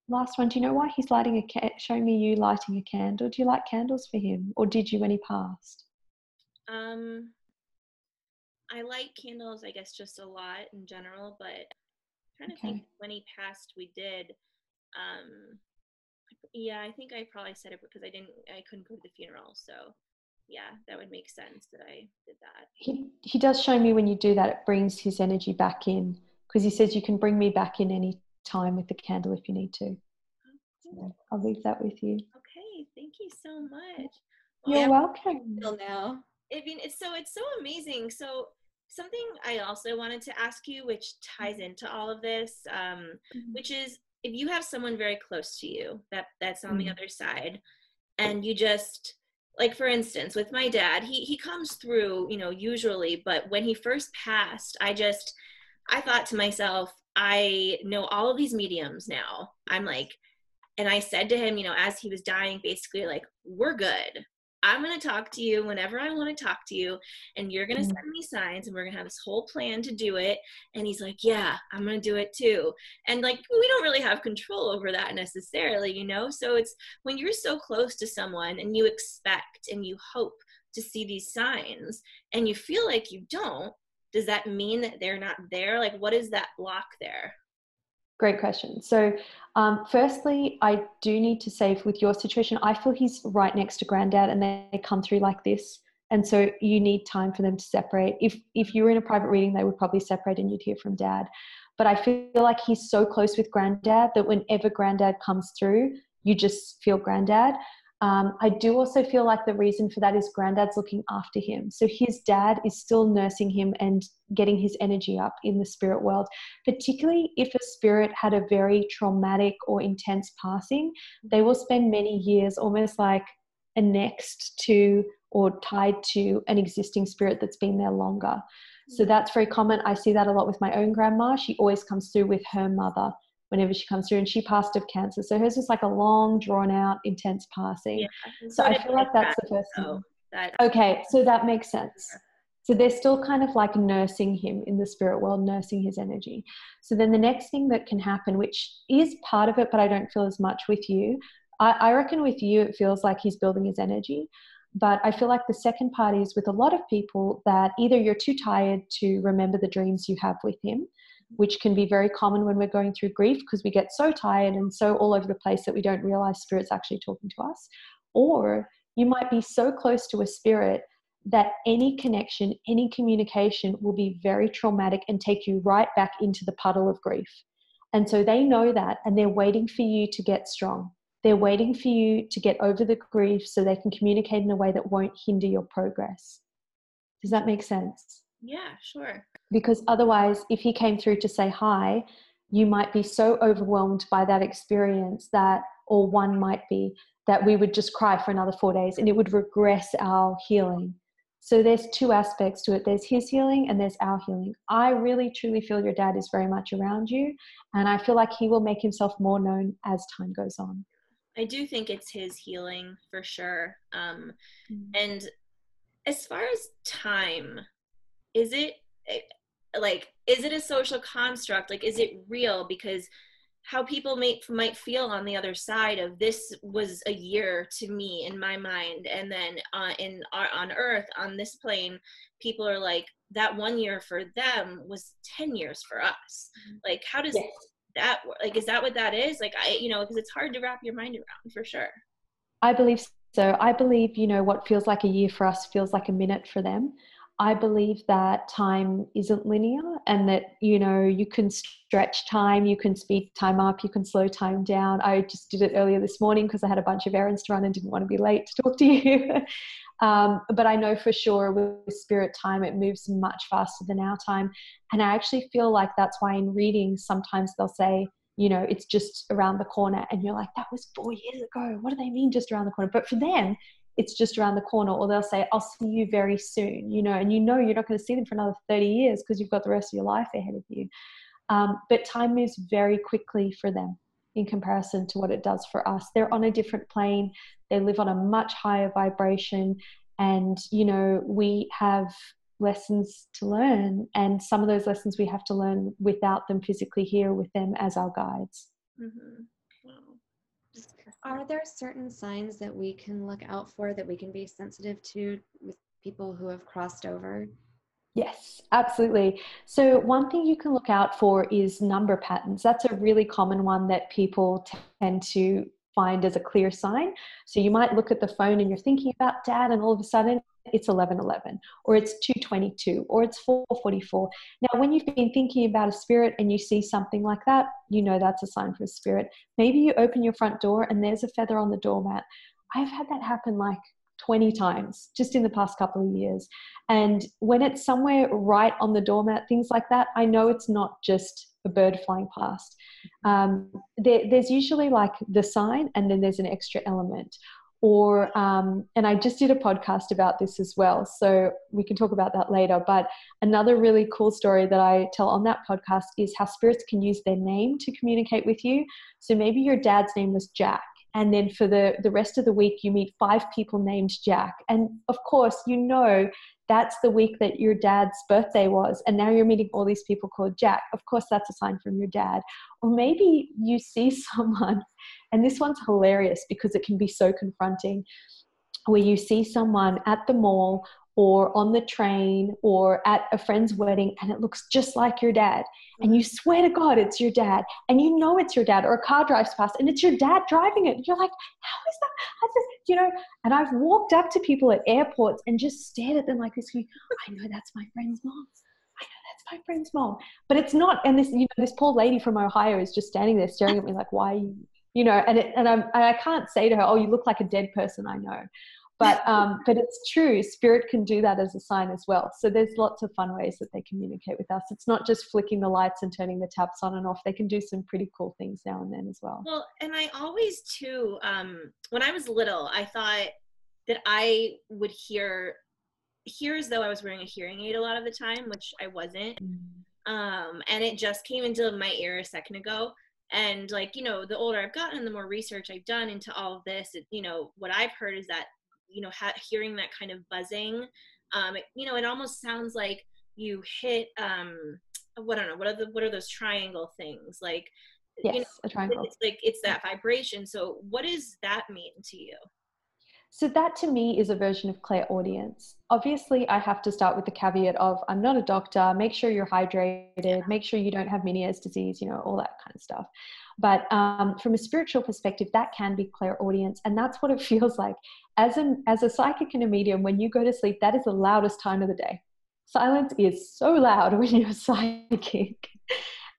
last one, do you know why he's lighting a, ca- showing me you lighting a candle? Do you light candles for him or did you when he passed? Um, I light candles, I guess, just a lot in general, but I'm trying to think when he passed, we did. Um, yeah, I think I probably said it because I didn't, I couldn't go to the funeral. So, yeah, that would make sense that I did that. He, he does show me when you do that, it brings his energy back in because he says you can bring me back in any time with the candle if you need to. So I'll leave that with you. Okay, thank you so much. You're Yeah. welcome. Now. I mean, it's so it's so amazing. So something I also wanted to ask you, which ties into all of this, um, Mhm. which is if you have someone very close to you that that's on the Mm. other side, and you just like for instance with my dad, he he comes through, you know, usually, but when he first passed, I just I thought to myself, I know all of these mediums now. I'm like, and I said to him, you know, as he was dying, basically like, we're good. I'm going to talk to you whenever I want to talk to you, and you're going to Mhm. send me signs, and we're going to have this whole plan to do it. And he's like, Yeah, I'm going to do it too. And like, we don't really have control over that necessarily, you know? So it's when you're so close to someone and you expect and you hope to see these signs, and you feel like you don't, does that mean that they're not there? Like, what is that block there? Great question. So, um, firstly, I do need to say with your situation, I feel he's right next to granddad and they come through like this. And so you need time for them to separate. If if you were in a private reading, they would probably separate and you'd hear from dad. But I feel like he's so close with granddad that whenever granddad comes through, you just feel granddad. Um, I do also feel like the reason for that is granddad's looking after him. So his dad is still nursing him and getting his energy up in the spirit world particularly if a spirit had a very traumatic or intense passing, they will spend many years almost like annexed to or tied to an existing spirit that's been there longer. So that's very common. I see that a lot with my own grandma. She always comes through with her mother whenever she comes through, and she passed of cancer. So hers was like a long, drawn out, intense passing. Yeah. So I feel like that's dad, the first thing. so that Okay, so that makes sense. So they're still kind of like nursing him in the spirit world, nursing his energy. So then the next thing that can happen, which is part of it, but I don't feel as much with you, I, I reckon with you it feels like he's building his energy. But I feel like the second part is with a lot of people that either you're too tired to remember the dreams you have with him, which can be very common when we're going through grief because we get so tired and so all over the place that we don't realize spirit's actually talking to us. Or you might be so close to a spirit that any connection, any communication will be very traumatic and take you right back into the puddle of grief. And so they know that and they're waiting for you to get strong. They're waiting for you to get over the grief so they can communicate in a way that won't hinder your progress. Does that make sense? Yeah, sure. Because otherwise, if he came through to say hi, you might be so overwhelmed by that experience that, or one might be, that we would just cry for another four days and it would regress our healing. So there's two aspects to it there's his healing and there's our healing. I really truly feel your dad is very much around you, and I feel like he will make himself more known as time goes on. I do think it's his healing for sure. Um, Mm. and as far as time, is it eh, like is it a social construct? Like, is it real? Because how people may, might feel on the other side of this was a year to me in my mind, and then uh, in uh, on Earth on this plane, people are like that one year for them was ten years for us. Like, how does that work? Like, is that what that is? Like, I you know because it's hard to wrap your mind around for sure. I believe so. I believe, you know, what feels like a year for us feels like a minute for them. I believe that time isn't linear and that, you know, you can stretch time, you can speed time up, you can slow time down. I just did it earlier this morning because I had a bunch of errands to run and didn't want to be late to talk to you. (laughs) um, but I know for sure with spirit time, it moves much faster than our time. And I actually feel like that's why in readings, sometimes they'll say, you know, it's just around the corner. And you're like, that was four years ago. What do they mean just around the corner? But for them, it's just around the corner. Or they'll say, I'll see you very soon, you know, and you know you're not going to see them for another 30 years because you've got the rest of your life ahead of you. Um, but time moves very quickly for them in comparison to what it does for us. They're on a different plane, they live on a much higher vibration, and you know, we have lessons to learn, and some of those lessons we have to learn without them physically here with them as our guides. Mm-hmm. Are there certain signs that we can look out for that we can be sensitive to with people who have crossed over? Yes, absolutely. So, one thing you can look out for is number patterns. That's a really common one that people tend to find as a clear sign. So, you might look at the phone and you're thinking about dad, and all of a sudden it's 1111 or it's 222 or it's 444 now when you've been thinking about a spirit and you see something like that you know that's a sign for a spirit. Maybe you open your front door and there's a feather on the doormat. I've had that happen like 20 times just in the past couple of years. And when it's somewhere right on the doormat things like that i know it's not just a bird flying past. Um, there, there's usually like the sign and then there's an extra element or um, and i just did a podcast about this as well so we can talk about that later but another really cool story that i tell on that podcast is how spirits can use their name to communicate with you. So maybe your dad's name was jack and then for the the rest of the week you meet five people named jack. And of course you know that's the week that your dad's birthday was and now you're meeting all these people called jack. Of course that's a sign from your dad. Or maybe you see (laughs) someone and this one's hilarious because it can be so confronting where you see someone at the mall or on the train or at a friend's wedding and it looks just like your dad. And you swear to god it's your dad and you know it's your dad or a car drives past and it's your dad driving it. You're like how is that? I just, you know? And i've walked up to people at airports and just stared at them like this going, i know that's my friend's mom. I know that's my friend's mom. But it's not and this you know this poor lady from ohio is just standing there staring at me like why are you you know and it, and, I'm, and i can't say to her oh you look like a dead person i know. But (laughs) um, but it's true spirit can do that as a sign as well. So there's lots of fun ways that they communicate with us. It's not just flicking the lights and turning the taps on and off. They can do some pretty cool things now and then as well. Well and i always too um, when i was little i thought that i would hear hear as though i was wearing a hearing aid a lot of the time which i wasn't. Mm. um, and it just came into my ear a second ago and like you know the older i've gotten the more research i've done into all of this it, you know what i've heard is that you know ha- hearing that kind of buzzing um it, you know it almost sounds like you hit um what I don't know what are the what are those triangle things? Like yes you know, a triangle. it's like it's that vibration. So what does that mean to you so that to me is a version of clairaudience. Obviously, I have to start with the caveat of I'm not a doctor. Make sure you're hydrated. Make sure you don't have Meniere's disease. You know all that kind of stuff. But um, from a spiritual perspective, that can be clairaudience, and that's what it (laughs) feels like. As an as a psychic and a medium, when you go to sleep, that is the loudest time of the day. Silence is so loud (laughs) when you're psychic.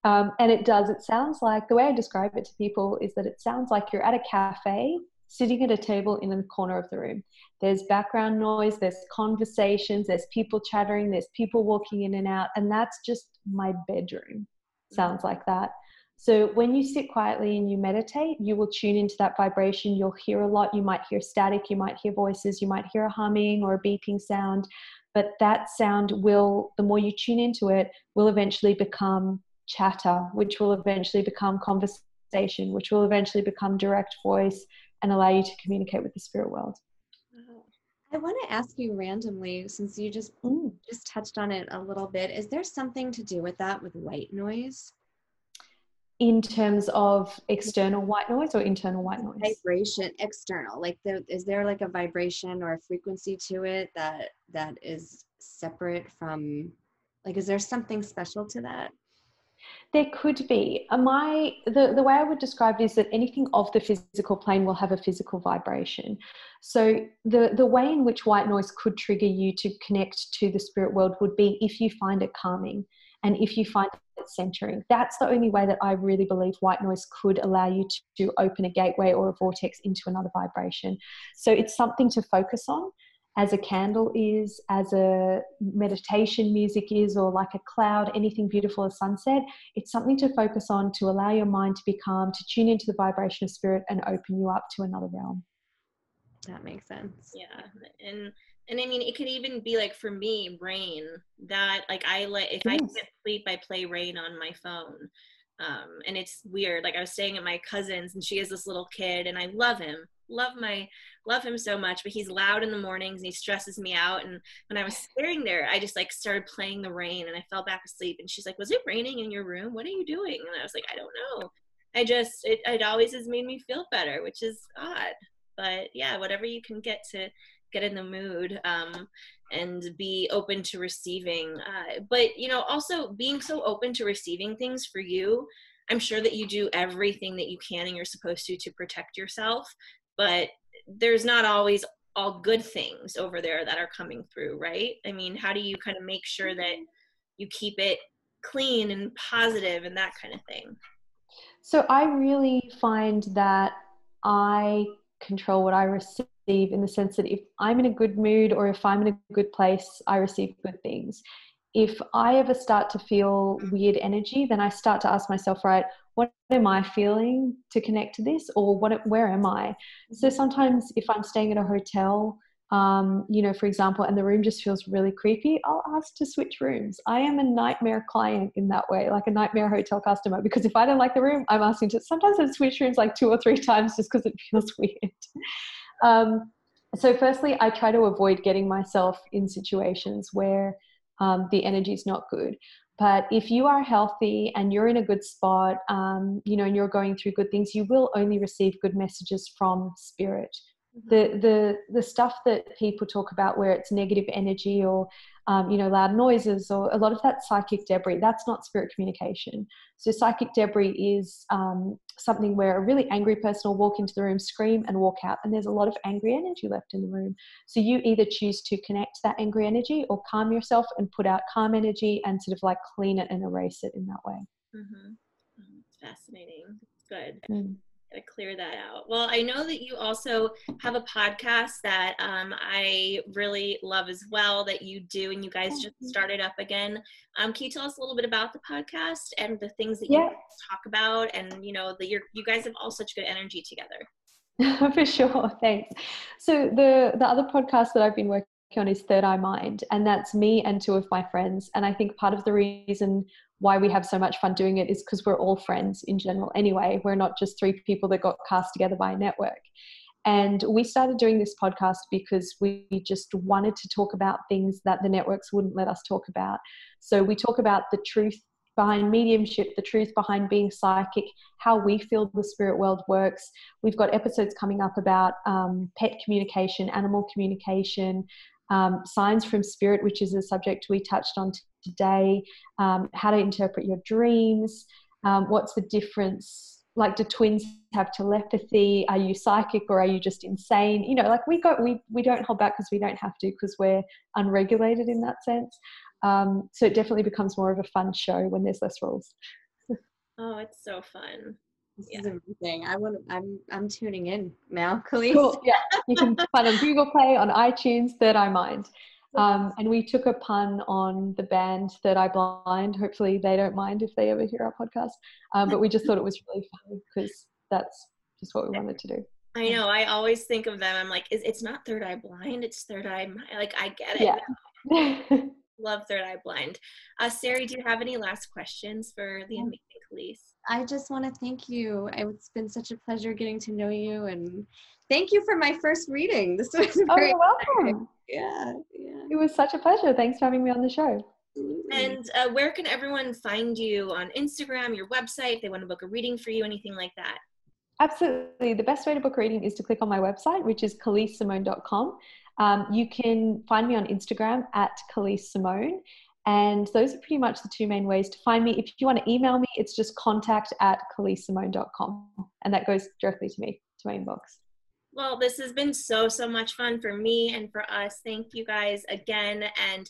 Um, and it does. It sounds like the way I describe it to people is that it sounds like you're at a cafe sitting at a table in a corner of the room. There's background noise, there's conversations, there's people chattering, there's people walking in and out, and that's just my bedroom. Sounds like that. So when you sit quietly and you meditate, you will tune into that vibration. You'll hear a lot. You might hear static, you might hear voices, you might hear a humming or a beeping sound. But that sound will, the more you tune into it, will eventually become chatter, which will eventually become conversation, which will eventually become direct voice, and allow you to communicate with the spirit world. I want to ask you randomly, since you just mm. just touched on it a little bit, is there something to do with that with white noise? In terms of external white noise or internal white noise? Vibration, external. Like, there, is there like a vibration or a frequency to it that that is separate from? Like, is there something special to that? There could be. My the, the way I would describe it is that anything of the physical plane will have a physical vibration. So the, the way in which white noise could trigger you to connect to the spirit world would be if you find it calming and if you find it centering. That's the only way that I really believe white noise could allow you to, to open a gateway or a vortex into another vibration. So it's something to focus on as a candle is, as a meditation music is, or like a cloud, anything beautiful as sunset. It's something to focus on to allow your mind to be calm, to tune into the vibration of spirit and open you up to another realm. That makes sense. Yeah. And and i mean it could even be like for me rain that like i let if i Yes. can't sleep i play rain on my phone um, and it's weird like i was staying at my cousin's and she has this little kid and i love him love my love him so much but he's loud in the mornings and he stresses me out. And when i was staring there i just like started playing the rain and i fell back asleep. And she's like was it raining in your room? What are you doing? And i was like i don't know. I just it, it always has made me feel better which is odd. But yeah whatever you can get to get in the mood um, and be open to receiving uh, but you know also being so open to receiving things for you i'm sure that you do everything that you can and you're supposed to to protect yourself but there's not always all good things over there that are coming through right? I mean how do you kind of make sure that mm-hmm. you keep it clean and positive and that kind of thing? So I really find that I control what I receive in the sense that if I'm in a good mood or if I'm in a good place, I receive good things. If I ever start to feel mm-hmm. weird energy, then I start to ask myself, right, what am I feeling to connect to this or what where am I? So sometimes if I'm staying at a hotel, um, you know, for example, and the room just feels really creepy, I'll ask to switch rooms. I am a nightmare client in that way, like a nightmare hotel customer, because if I don't like the room, I'm asking to. Sometimes I've switched rooms like two or three (laughs) times just because it feels (laughs) weird. Um, so, firstly, I try to avoid getting myself in situations where um, the energy is not good. But if you are healthy and you're in a good spot, um, you know, and you're going through good things, you will only receive good messages from spirit the the the stuff that people talk about where it's negative energy or um, you know loud noises or a lot of that psychic debris that's not spirit communication. So psychic debris is um, something where a really angry person will walk into the room scream and walk out and there's a lot of angry energy left in the room. So you either choose to connect that angry energy or calm yourself and put out calm energy and sort of like clean it and erase it in that way. Mm-hmm. it's fascinating. Good. Mm. Gotta clear that out. Well, I know that you also have a podcast that um, I really love as well that you do, and you guys just started up again. Um, can you tell us a little bit about the podcast and the things that Yeah. you talk about, and you know that you're you guys have all such good energy together. (laughs) For sure, thanks. So the the other podcast that I've been working on is Third Eye Mind, and that's me and two of my friends. And I think part of the reason why we have so much fun doing it is because we're all friends in general. Anyway, we're not just three people that got cast together by a network. And we started doing this podcast because we just wanted to talk about things that the networks wouldn't let us talk about. So we talk about the truth behind mediumship, the truth behind being psychic, how we feel the spirit world works. We've got episodes coming up about um, pet communication, animal communication, um, signs from spirit, which is a subject we touched on today, um, how to interpret your dreams, um, what's the difference. Like, do twins have telepathy? Are you psychic or are you just insane? You know, like we got we we don't hold back because we don't have to because we're unregulated in that sense. Um, so it definitely becomes more of a fun show when there's less rules. (laughs) Oh, it's so fun. This Yeah. is amazing. I want. I'm. I'm tuning in now, (laughs) Khalees. Cool. Yeah, you can find on Google Play, on iTunes, Third Eye Mind. Um, and we took a pun on the band Third Eye Blind. Hopefully, they don't mind if they ever hear our podcast. Um, but we just thought it was really funny because that's just what we wanted to do. I know. I always think of them. I'm like, is it's not Third Eye Blind? It's Third Eye. Mi- Like I get it. Yeah. (laughs) (laughs) Love Third Eye Blind. Uh, Sari, do you have any last questions for the Yeah. amazing Khalees? I just want to thank you. It's been such a pleasure getting to know you, and thank you for my first reading. (laughs) This was oh, very you're welcome. yeah, yeah. It was such a pleasure. Thanks for having me on the show. absolutely. And uh, where can everyone find you on Instagram, your website, if they want to book a reading for you, anything like that? Absolutely. The best way to book a reading is to click on my website, which is khaleesimone.com. Um, you can find me on Instagram at Khalees Simone. And those are pretty much the two main ways to find me. If you want to email me, it's just contact at khaleesimone.com. And that goes directly to me, to my inbox. Well, this has been so, so much fun for me and for us. Thank you guys again. And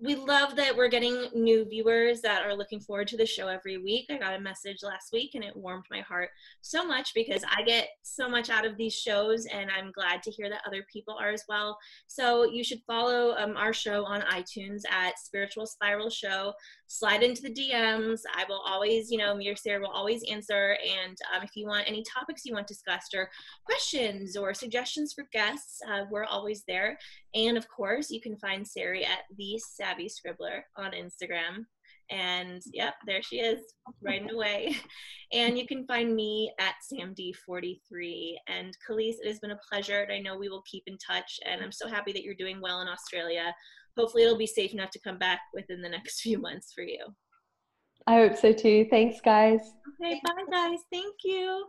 we love that we're getting new viewers that are looking forward to the show every week. I got a message last week and it warmed my heart so much because I get so much out of these shows and I'm glad to hear that other people are as well. So you should follow um, our show on iTunes at Spiritual Spiral Show. Slide into the DMs. I will always, you know, me or Sarah will always answer. And um, if you want any topics you want discussed or questions or suggestions for guests, uh, we're always there. And of course, you can find Sari at the Savvy Scribbler on Instagram. And yep, there she is, writing away. (laughs) And you can find me at SamD43. And Khalees, it has been a pleasure. And I know we will keep in touch. And I'm so happy that you're doing well in Australia. Hopefully, it'll be safe enough to come back within the next (laughs) few months for you. I hope so too. Thanks, guys. Okay, bye, guys. Thank you.